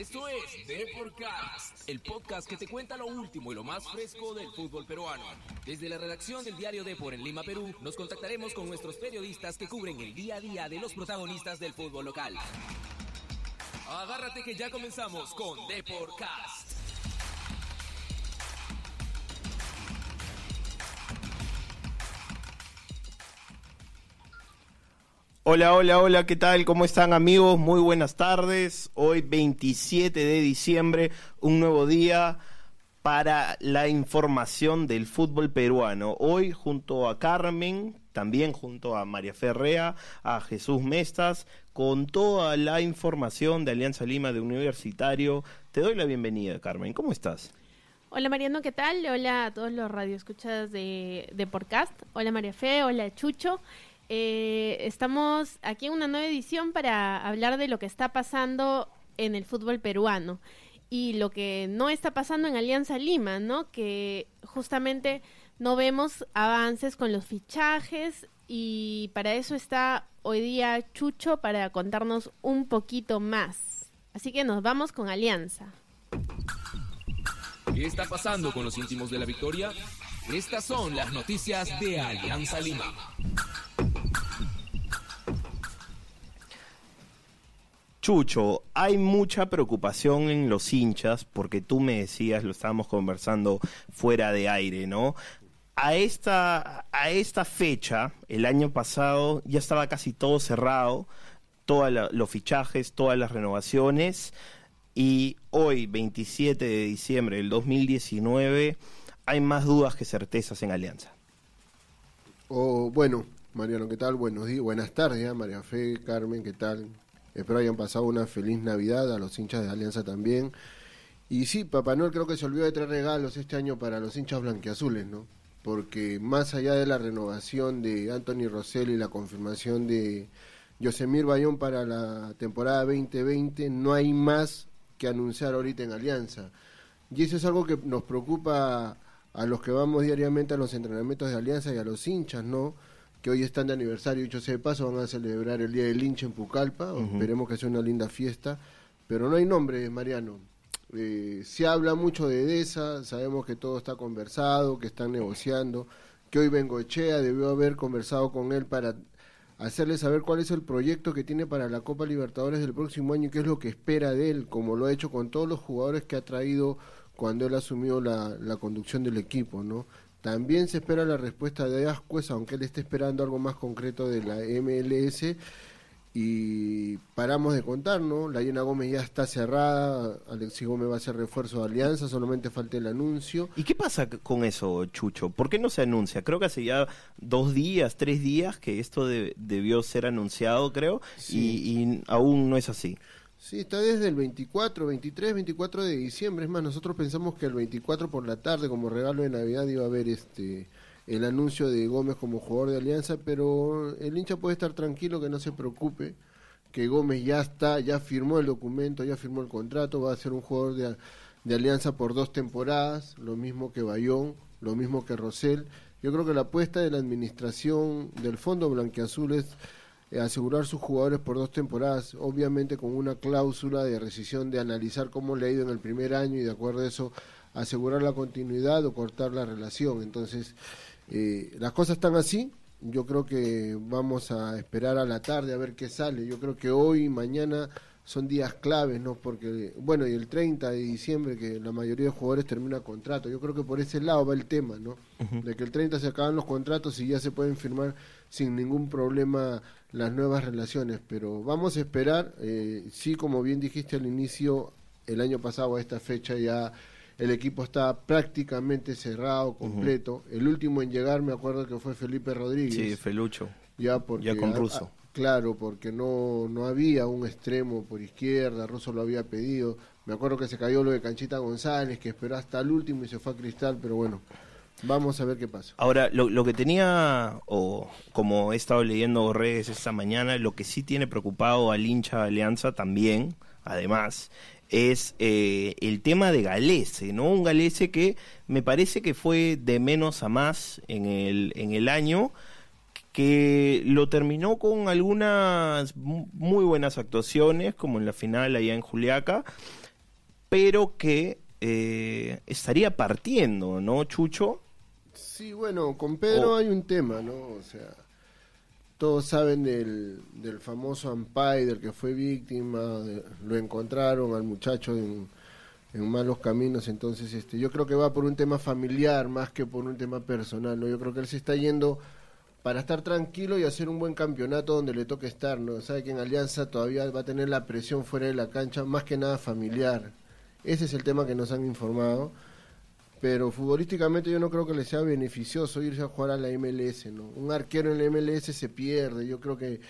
Esto es Deporcast, el podcast que te cuenta lo último y lo más fresco del fútbol peruano. Desde la redacción del diario Depor en Lima, Perú, nos contactaremos con nuestros periodistas que cubren el día a día de los protagonistas del fútbol local. Agárrate que ya comenzamos con Deporcast. Hola, hola, hola, ¿qué tal? ¿Cómo están amigos? Muy buenas tardes. Hoy 27 de diciembre, un nuevo día para la información del fútbol peruano. Hoy junto a Carmen, también junto a María Ferrea, a Jesús Mestas, con toda la información de Alianza Lima de Universitario. Te doy la bienvenida, Carmen. ¿Cómo estás? Hola Mariano, ¿qué tal? Hola a todos los radioescuchas de, de Podcast. Hola María Fe, hola Chucho. Eh, estamos aquí en una nueva edición para hablar de lo que está pasando en el fútbol peruano y lo que no está pasando en Alianza Lima, ¿no? Que justamente no vemos avances con los fichajes y para eso está hoy día Chucho para contarnos un poquito más. Así que nos vamos con Alianza. ¿Qué está pasando con los íntimos de la victoria? Estas son las noticias de Alianza Lima. Chucho, hay mucha preocupación en los hinchas, porque tú me decías, lo estábamos conversando fuera de aire, ¿no? A esta, a esta fecha, el año pasado, ya estaba casi todo cerrado, todos los fichajes, todas las renovaciones, y hoy, 27 de diciembre del 2019, hay más dudas que certezas en Alianza. Oh, bueno, Mariano, ¿qué tal? Buenos días, buenas tardes, ¿eh? María Fe, Carmen, ¿qué tal? Espero hayan pasado una feliz Navidad a los hinchas de Alianza también. Y sí, Papá Noel creo que se olvidó de traer regalos este año para los hinchas blanqueazules, ¿no? Porque más allá de la renovación de Anthony Rosell y la confirmación de Yosemir Bayón para la temporada 2020, no hay más que anunciar ahorita en Alianza. Y eso es algo que nos preocupa a los que vamos diariamente a los entrenamientos de Alianza y a los hinchas, ¿no? Que hoy están de aniversario, dicho sea de paso, van a celebrar el Día del Hincha en Pucallpa, esperemos que sea una linda fiesta, pero no hay nombre, Mariano. Eh, se habla mucho de EDESA, sabemos que todo está conversado, que están negociando, que hoy Bengoechea debió haber conversado con él para hacerle saber cuál es el proyecto que tiene para la Copa Libertadores del próximo año y qué es lo que espera de él, como lo ha hecho con todos los jugadores que ha traído cuando él asumió la, la conducción del equipo, ¿no? También se espera la respuesta de Ascuez, aunque él esté esperando algo más concreto de la MLS. Y paramos de contar, ¿no? La Llena Gómez ya está cerrada, Alexis Gómez va a ser refuerzo de Alianza, solamente falta el anuncio. ¿Y qué pasa con eso, Chucho? ¿Por qué no se anuncia? Creo que hace ya dos días, tres días que esto debió ser anunciado, creo, y aún no es así. Sí, está desde el 24, 23, 24 de diciembre. Es más, nosotros pensamos que el 24 por la tarde, como regalo de Navidad, iba a haber este el anuncio de Gómez como jugador de Alianza, pero el hincha puede estar tranquilo, que no se preocupe, que Gómez ya está, ya firmó el documento, ya firmó el contrato, va a ser un jugador de, de Alianza por dos temporadas, lo mismo que Bayón, lo mismo que Rosell. Yo creo que la apuesta de la administración del Fondo Blanqueazul es asegurar sus jugadores por dos temporadas, obviamente con una cláusula de rescisión de analizar cómo le ha ido en el primer año y de acuerdo a eso asegurar la continuidad o cortar la relación. Entonces, eh, las cosas están así. Yo creo que vamos a esperar a la tarde a ver qué sale. Yo creo que hoy mañana son días claves, ¿no? Porque, bueno, y el 30 de diciembre, que la mayoría de jugadores termina contrato. Yo creo que por ese lado va el tema, ¿no? De que el 30 se acaban los contratos y ya se pueden firmar sin ningún problema las nuevas relaciones, pero vamos a esperar, eh, sí, como bien dijiste al inicio, el año pasado a esta fecha ya el equipo está prácticamente cerrado, completo. El último en llegar me acuerdo que fue Felipe Rodríguez. Sí, Felucho. Ya, porque, ya con Russo. Claro, porque no, no había un extremo por izquierda, Russo lo había pedido. Me acuerdo que se cayó lo de Canchita González, que esperó hasta el último y se fue a Cristal, pero bueno, Vamos a ver qué pasa. Ahora, lo, que tenía, o como he estado leyendo redes esta mañana, lo que sí tiene preocupado al hincha de Alianza también, además, es eh, el tema de Galese, ¿no? Un Galese que me parece que fue de menos a más en el, en el año, que lo terminó con algunas muy buenas actuaciones, como en la final allá en Juliaca, pero que eh, estaría partiendo, ¿no, Chucho? Sí, bueno, con Pedro Oh. hay un tema, ¿no? O sea, todos saben del, del famoso Ampay, del que fue víctima, de- lo encontraron al muchacho en, en malos caminos, entonces este, yo creo que va por un tema familiar más que por un tema personal, ¿no? Yo creo que él se está yendo para estar tranquilo y hacer un buen campeonato donde le toque estar, ¿no? Sabe que en Alianza todavía va a tener la presión fuera de la cancha, más que nada familiar. Ese es el tema que nos han informado pero futbolísticamente yo no creo que le sea beneficioso irse a jugar a la MLS, ¿no? Un arquero en la MLS se pierde, yo creo que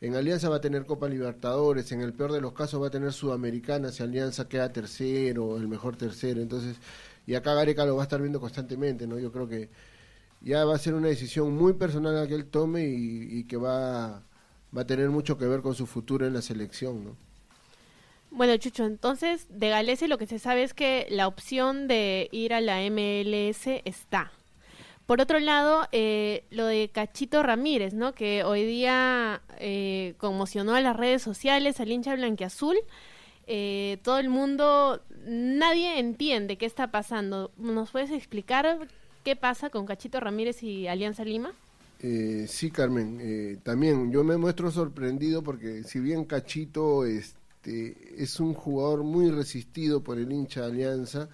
en Alianza va a tener Copa Libertadores, en el peor de los casos va a tener Sudamericana si Alianza queda tercero, el mejor tercero, entonces, y acá Gareca lo va a estar viendo constantemente, ¿no? Yo creo que ya va a ser una decisión muy personal la que él tome y, que va, va a tener mucho que ver con su futuro en la selección, ¿no? Bueno, Chucho, entonces de Galese lo que se sabe es que la opción de ir a la MLS está. Por otro lado, eh, lo de Cachito Ramírez, ¿no? Que hoy día eh, conmocionó a las redes sociales, al hincha blanquiazul. Eh, todo el mundo, nadie entiende qué está pasando. ¿Nos puedes explicar qué pasa con Cachito Ramírez y Alianza Lima? Eh, sí, Carmen, eh, también yo me muestro sorprendido porque si bien Cachito este, es un jugador muy resistido por el hincha de Alianza,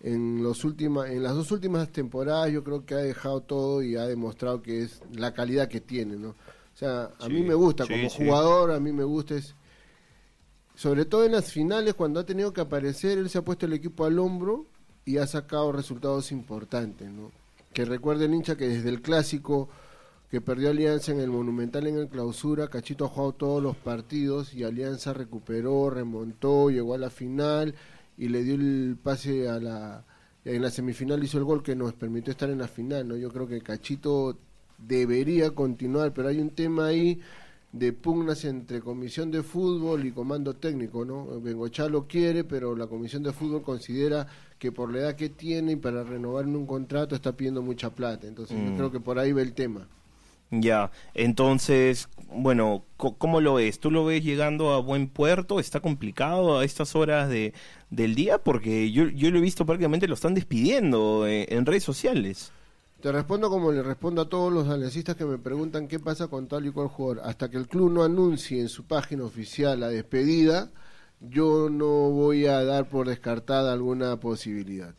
en, los última, en las dos últimas temporadas yo creo que ha dejado todo y ha demostrado que es la calidad que tiene, ¿no? O sea, a Sí, mí me gusta sí, como sí. jugador, a mí me gusta es sobre todo en las finales cuando ha tenido que aparecer, él se ha puesto el equipo al hombro y ha sacado resultados importantes, ¿no? Que recuerde el hincha que desde el clásico que perdió Alianza en el Monumental en el clausura, Cachito ha jugado todos los partidos y Alianza recuperó, remontó, llegó a la final y le dio el pase a la en la semifinal hizo el gol que nos permitió estar en la final, ¿no? Yo creo que Cachito debería continuar, pero hay un tema ahí de pugnas entre comisión de fútbol y comando técnico, ¿no? Bengochá lo quiere, pero la comisión de fútbol considera que por la edad que tiene y para renovarle un contrato está pidiendo mucha plata, entonces yo Mm. creo que por ahí va el tema. Ya, entonces, bueno, ¿cómo lo ves? ¿Tú lo ves llegando a buen puerto? ¿Está complicado a estas horas de, del día? Porque yo, yo lo he visto prácticamente lo están despidiendo eh, en redes sociales. Te respondo como le respondo a todos los analistas que me preguntan qué pasa con tal y cual jugador. Hasta que el club no anuncie en su página oficial la despedida, yo no voy a dar por descartada alguna posibilidad.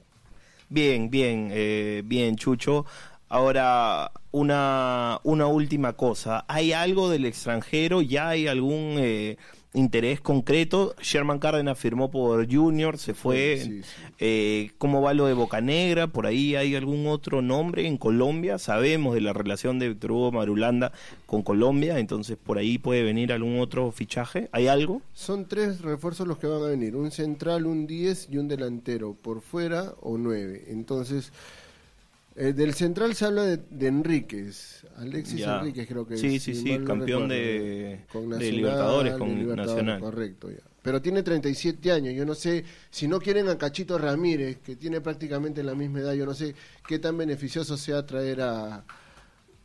Bien, bien, eh, bien, Chucho. Ahora, una, una última cosa. ¿Hay algo del extranjero? ¿Ya hay algún eh, interés concreto? Sherman Cárdenas firmó por Junior, se fue. Sí, sí. Eh, ¿Cómo va lo de Bocanegra? ¿Por ahí hay algún otro nombre en Colombia? Sabemos de la relación de Víctor Hugo Marulanda con Colombia, entonces por ahí puede venir algún otro fichaje. ¿Hay algo? Son tres refuerzos los que van a venir, un central, un 10 y un delantero, por fuera o 9. Entonces, eh, del central se habla de, de Enríquez, Alexis Ya. Enríquez creo que Sí, es, sí, sí, no campeón recuerdo, de- con de Libertadores, de con Libertadores, Nacional. Correcto, ya. Pero tiene 37 años, yo no sé, si no quieren a Cachito Ramírez, que tiene prácticamente la misma edad, yo no sé qué tan beneficioso sea traer a,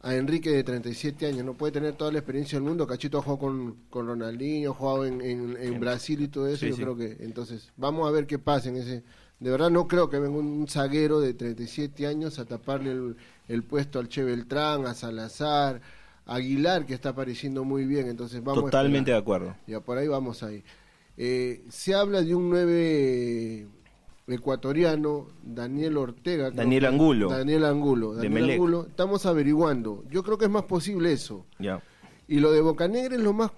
a Enrique de 37 años, no puede tener toda la experiencia del mundo, Cachito jugado con, con Ronaldinho, jugado en, en, en Brasil y todo eso, Sí, yo sí. creo que, entonces, vamos a ver qué pasa en ese... De verdad no creo que venga un zaguero de 37 años a taparle el, el puesto al Che Beltrán, a Salazar, a Aguilar, que está apareciendo muy bien, entonces vamos a Totalmente de acuerdo. Ya por ahí vamos ahí. Eh, se habla de un 9 ecuatoriano, Daniel Ortega. Daniel Angulo. Daniel Angulo. Daniel. Angulo. Estamos averiguando. Yo creo que es más posible eso. Ya. Y lo de Bocanegra es lo más,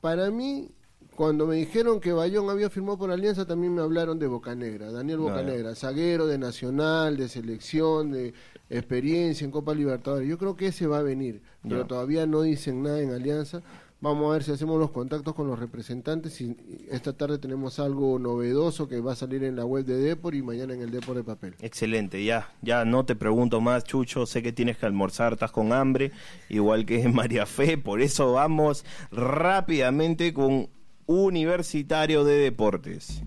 para mí, cuando me dijeron que Bayón había firmado por Alianza, también me hablaron de Bocanegra, Daniel Ah. Bocanegra, zaguero de Nacional, de selección, de experiencia en Copa Libertadores. Yo creo que ese va a venir, pero todavía no dicen nada en Alianza. Vamos a ver si hacemos los contactos con los representantes y esta tarde tenemos algo novedoso que va a salir en la web de Depor y mañana en el Depor de papel. Excelente, ya, ya no te pregunto más, Chucho, sé que tienes que almorzar, estás con hambre, igual que María Fe, por eso vamos rápidamente con Universitario de Deportes.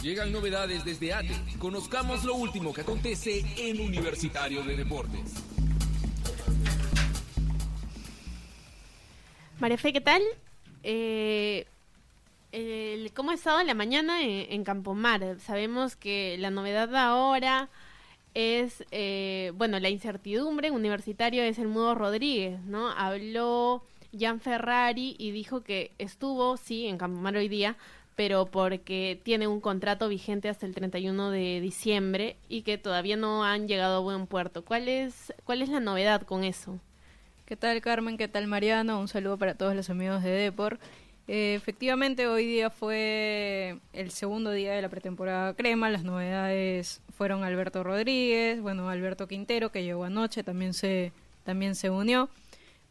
Llegan novedades desde ATE. Conozcamos lo último que acontece en Universitario de Deportes. María Fe, ¿qué tal? Eh, el, ¿cómo ha estado en la mañana en, en Campomar? Sabemos que la novedad de ahora es, eh, bueno, la incertidumbre universitario es el Mudo Rodríguez, ¿no? Habló Jan Ferrari y dijo que estuvo, sí, en Campomar hoy día, pero porque tiene un contrato vigente hasta el 31 de diciembre y que todavía no han llegado a buen puerto. ¿Cuál es, cuál es la novedad con eso? ¿Qué tal Carmen? ¿Qué tal Mariano? Un saludo para todos los amigos de Depor. Eh, efectivamente, hoy día fue el segundo día de la pretemporada Crema. Las novedades fueron Alberto Rodríguez, bueno, Alberto Quintero, que llegó anoche, también se, también se unió.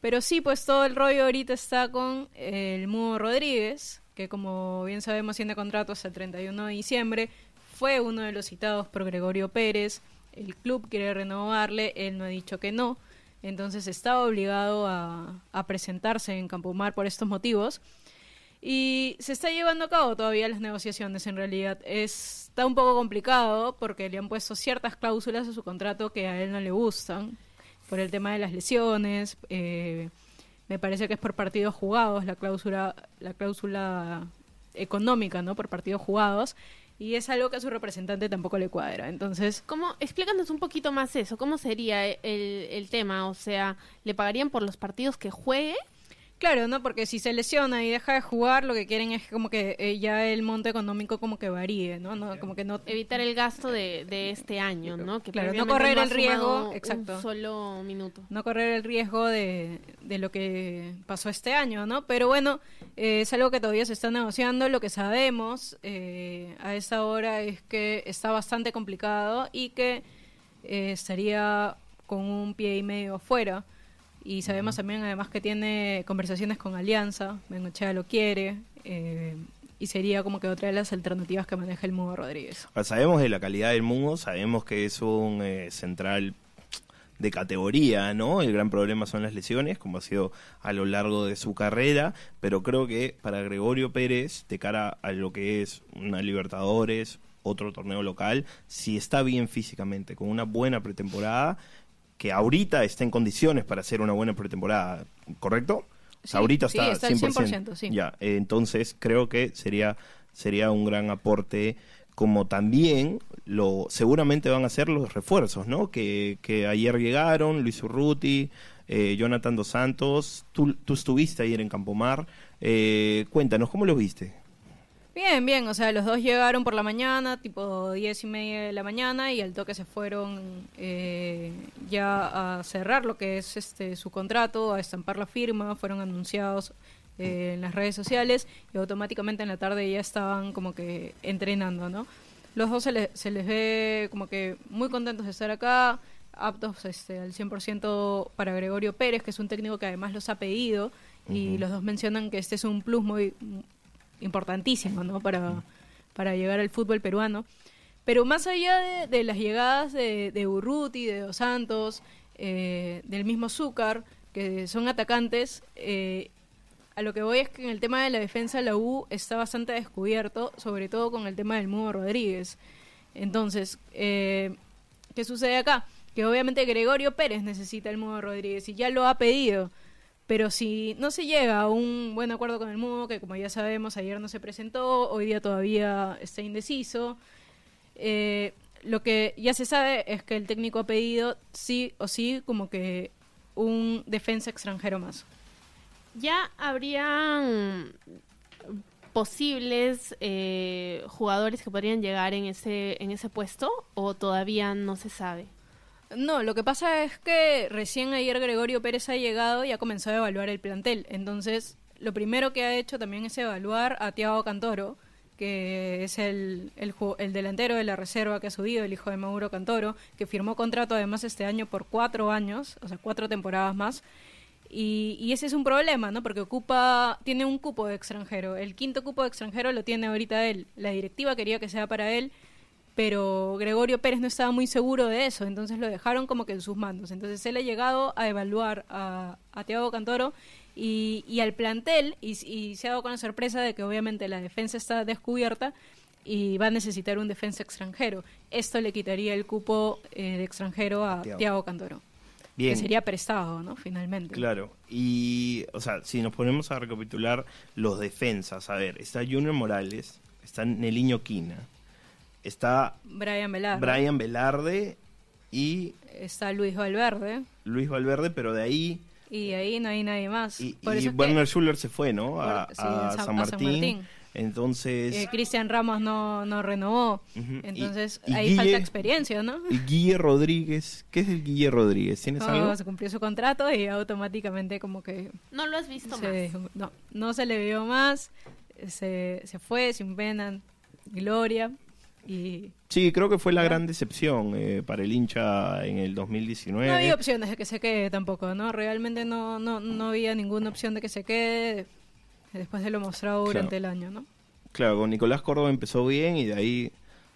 Pero sí, pues todo el rollo ahorita está con el Mudo Rodríguez, que como bien sabemos tiene contrato hasta el 31 de diciembre. Fue uno de los citados por Gregorio Pérez. El club quiere renovarle, él no ha dicho que no. Entonces está obligado a, presentarse en Campomar por estos motivos. Y se está llevando a cabo todavía las negociaciones, en realidad. está un poco complicado porque le han puesto ciertas cláusulas a su contrato que a él no le gustan, por el tema de las lesiones. Eh, me parece que es por partidos jugados, la cláusula, la cláusula económica, ¿no? Por partidos jugados. Y es algo que a su representante tampoco le cuadra. Entonces. ¿Cómo, explícanos un poquito más eso. ¿Cómo sería el, el tema? O sea, ¿le pagarían por los partidos que juegue? Claro, ¿no? Porque si se lesiona y deja de jugar, lo que quieren es como que eh, ya el monto económico como que varíe, ¿no? no como que no evitar el gasto de, de este año, ¿no? Que claro, no correr el riesgo, exacto. solo minuto. No correr el riesgo de, de lo que pasó este año, ¿no? Pero bueno, eh, es algo que todavía se está negociando. Lo que sabemos eh, a esa hora es que está bastante complicado y que estaría con un pie y medio afuera y sabemos también además que tiene conversaciones con Alianza, Bengochea lo quiere, eh, y sería como que otra de las alternativas que maneja el Mudo Rodríguez. sabemos de la calidad del Mudo, sabemos que es un eh, central de categoría, ¿no? El gran problema son las lesiones, como ha sido a lo largo de su carrera, pero creo que para Gregorio Pérez, de cara a lo que es una Libertadores, otro torneo local, si está bien físicamente, con una buena pretemporada, que ahorita está en condiciones para hacer una buena pretemporada, ¿correcto? ahorita está, 100%. sí. Ya, entonces creo que sería sería un gran aporte como también lo seguramente van a ser los refuerzos, ¿no? Que, que ayer llegaron, Luis Urruti, eh, Jonathan Dos Santos, tú, tú estuviste ayer en Campomar, eh, cuéntanos, ¿cómo lo viste? Bien, bien, o sea, los dos llegaron por la mañana, tipo diez y media de la mañana, y al toque se fueron eh, ya a cerrar lo que es este su contrato, a estampar la firma, fueron anunciados eh, en las redes sociales y automáticamente en la tarde ya estaban como que entrenando, ¿no? Los dos se, se les ve como que muy contentos de estar acá, aptos este, al 100% para Gregorio Pérez, que es un técnico que además los ha pedido, y los dos mencionan que este es un plus muy importantísimo ¿no? para, para llegar al fútbol peruano. Pero más allá de, las llegadas de, de, Urruti, de Dos Santos, eh, del mismo Zúcar, que son atacantes, eh, a lo que voy es que en el tema de la defensa la U está bastante descubierto, sobre todo con el tema del Mudo Rodríguez. Entonces, eh, ¿qué sucede acá? Que obviamente Gregorio Pérez necesita el Mudo Rodríguez y ya lo ha pedido. Pero si no se llega a un buen acuerdo con el MUDO, que como ya sabemos ayer no se presentó, hoy día todavía está indeciso, eh, lo que ya se sabe es que el técnico ha pedido sí o sí como que un defensa extranjero más. ¿Ya habrían posibles eh, jugadores que podrían llegar en ese, en ese puesto o todavía no se sabe? No, lo que pasa es que recién ayer Gregorio Pérez ha llegado y ha comenzado a evaluar el plantel. Entonces, lo primero que ha hecho también es evaluar a Tiago Cantoro, que es el, el, el, delantero de la reserva que ha subido, el hijo de Mauro Cantoro, que firmó contrato además este año por cuatro años, o sea, cuatro temporadas más. Y, y, ese es un problema, ¿no? Porque ocupa, tiene un cupo de extranjero. El quinto cupo de extranjero lo tiene ahorita él. La directiva quería que sea para él pero Gregorio Pérez no estaba muy seguro de eso, entonces lo dejaron como que en sus manos. Entonces él ha llegado a evaluar a, a Tiago Cantoro y, y, al plantel y, se ha dado con la sorpresa de que obviamente la defensa está descubierta y va a necesitar un defensa extranjero. Esto le quitaría el cupo eh, de extranjero a Tiago Cantoro. Bien. que sería prestado, ¿no? Finalmente. Claro, y, o sea, si nos ponemos a recapitular los defensas, a ver, está Junior Morales, está Neliño Quina, está Brian Velarde. Brian Velarde y Está Luis Valverde. Luis Valverde, pero de ahí, Y ahí no hay nadie más. y, Por y eso es que, Werner Schuller se fue, ¿no? A, Por- sí, a San- San, a San Martín. Martín. Entonces, eh, Cristian Ramos no, no renovó. Entonces y ahí Guille- falta experiencia, ¿no? y Guille Rodríguez, ¿qué es el Guille Rodríguez? ¿Tienes No, algo? se cumplió su contrato y automáticamente como que No lo has visto se- más. no, no se le vio más, se, se fue sin pena, gloria y Sí, creo que fue la gran decepción eh, para el hincha en el 2019. no había opciones de que se quede tampoco, ¿no? Realmente no, no, no había ninguna opción de que se quede después de lo mostrado Claro. durante el año, ¿no? Claro, con Nicolás Córdoba empezó bien y de ahí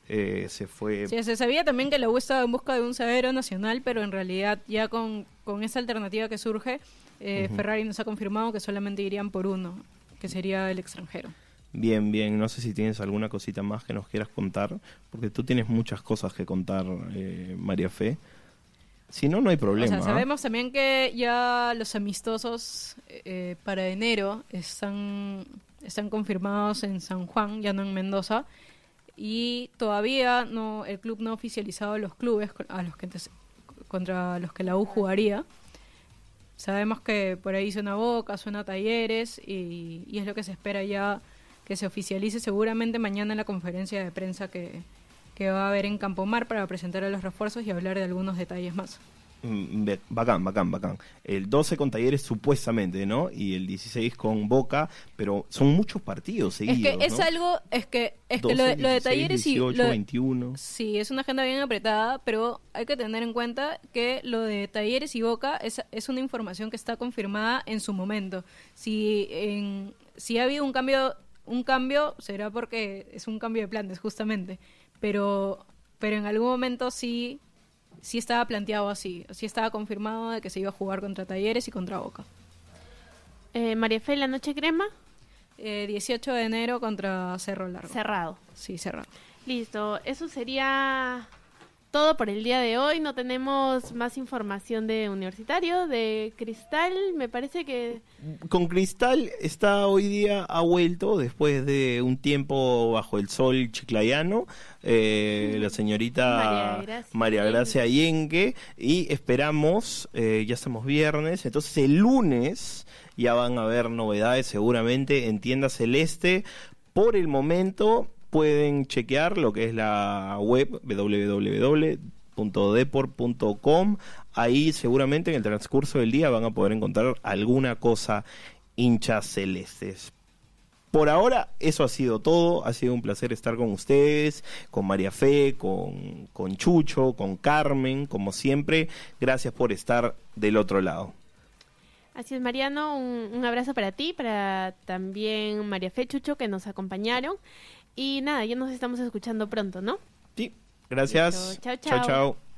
eh, se fue. Sí, se sabía también que la U estaba en busca de un zaguero nacional, pero en realidad ya con, con esta alternativa que surge, eh. Ferrari nos ha confirmado que solamente irían por uno, que sería el extranjero. Bien, bien. No sé si tienes alguna cosita más que nos quieras contar, porque tú tienes muchas cosas que contar, eh, María Fe. Si no, no hay problema. O sea, ¿ah? sabemos también que ya los amistosos eh, para enero están, están confirmados en San Juan, ya no en Mendoza, y todavía no el club no ha oficializado los clubes a los que antes- contra los que la U jugaría. Sabemos que por ahí suena Boca, suena Talleres, y, y es lo que se espera ya que se oficialice seguramente mañana en la conferencia de prensa que, que va a haber en Campomar para presentar a los refuerzos y hablar de algunos detalles más. Mm, Bacán, bacán, bacán. El 12 con Talleres supuestamente, ¿no? Y el 16 con Boca, pero son muchos partidos Es seguidos, que es ¿no? algo, es que, es que 12, lo, de, lo de 16, talleres y 18, lo de- 21. sí, es una agenda bien apretada, pero hay que tener en cuenta que lo de talleres y Boca es, es una información que está confirmada en su momento. Si en, si ha habido un cambio, un cambio será porque es un cambio de planes justamente, pero pero en algún momento sí sí estaba planteado así, sí estaba confirmado de que se iba a jugar contra talleres y contra Boca. Eh, María Fe, la noche crema, Eh, 18 de enero contra Cerro Largo. cerrado. Sí, cerrado. Listo, eso sería todo por el día de hoy. No tenemos más información de Universitario, de Cristal. Me parece que Con Cristal está hoy día, ha vuelto después de un tiempo bajo el sol chiclayano, eh, la señorita María Gracia María Gracia Yenque, y esperamos, eh, ya estamos viernes, entonces el lunes ya van a haber novedades seguramente en Tienda Celeste. Por el momento pueden chequear lo que es la web www.deport.com. Ahí seguramente en el transcurso del día van a poder encontrar alguna cosa hinchas celestes. Por ahora, eso ha sido todo. Ha sido un placer estar con ustedes, con María Fe, con, con Chucho, con Carmen, como siempre. Gracias por estar del otro lado. Así es, Mariano, un, un abrazo para ti, para también María Fe Chucho que nos acompañaron. Y nada, ya nos estamos escuchando pronto, ¿no? Sí, gracias. Listo. Chao, chao. chao. chao.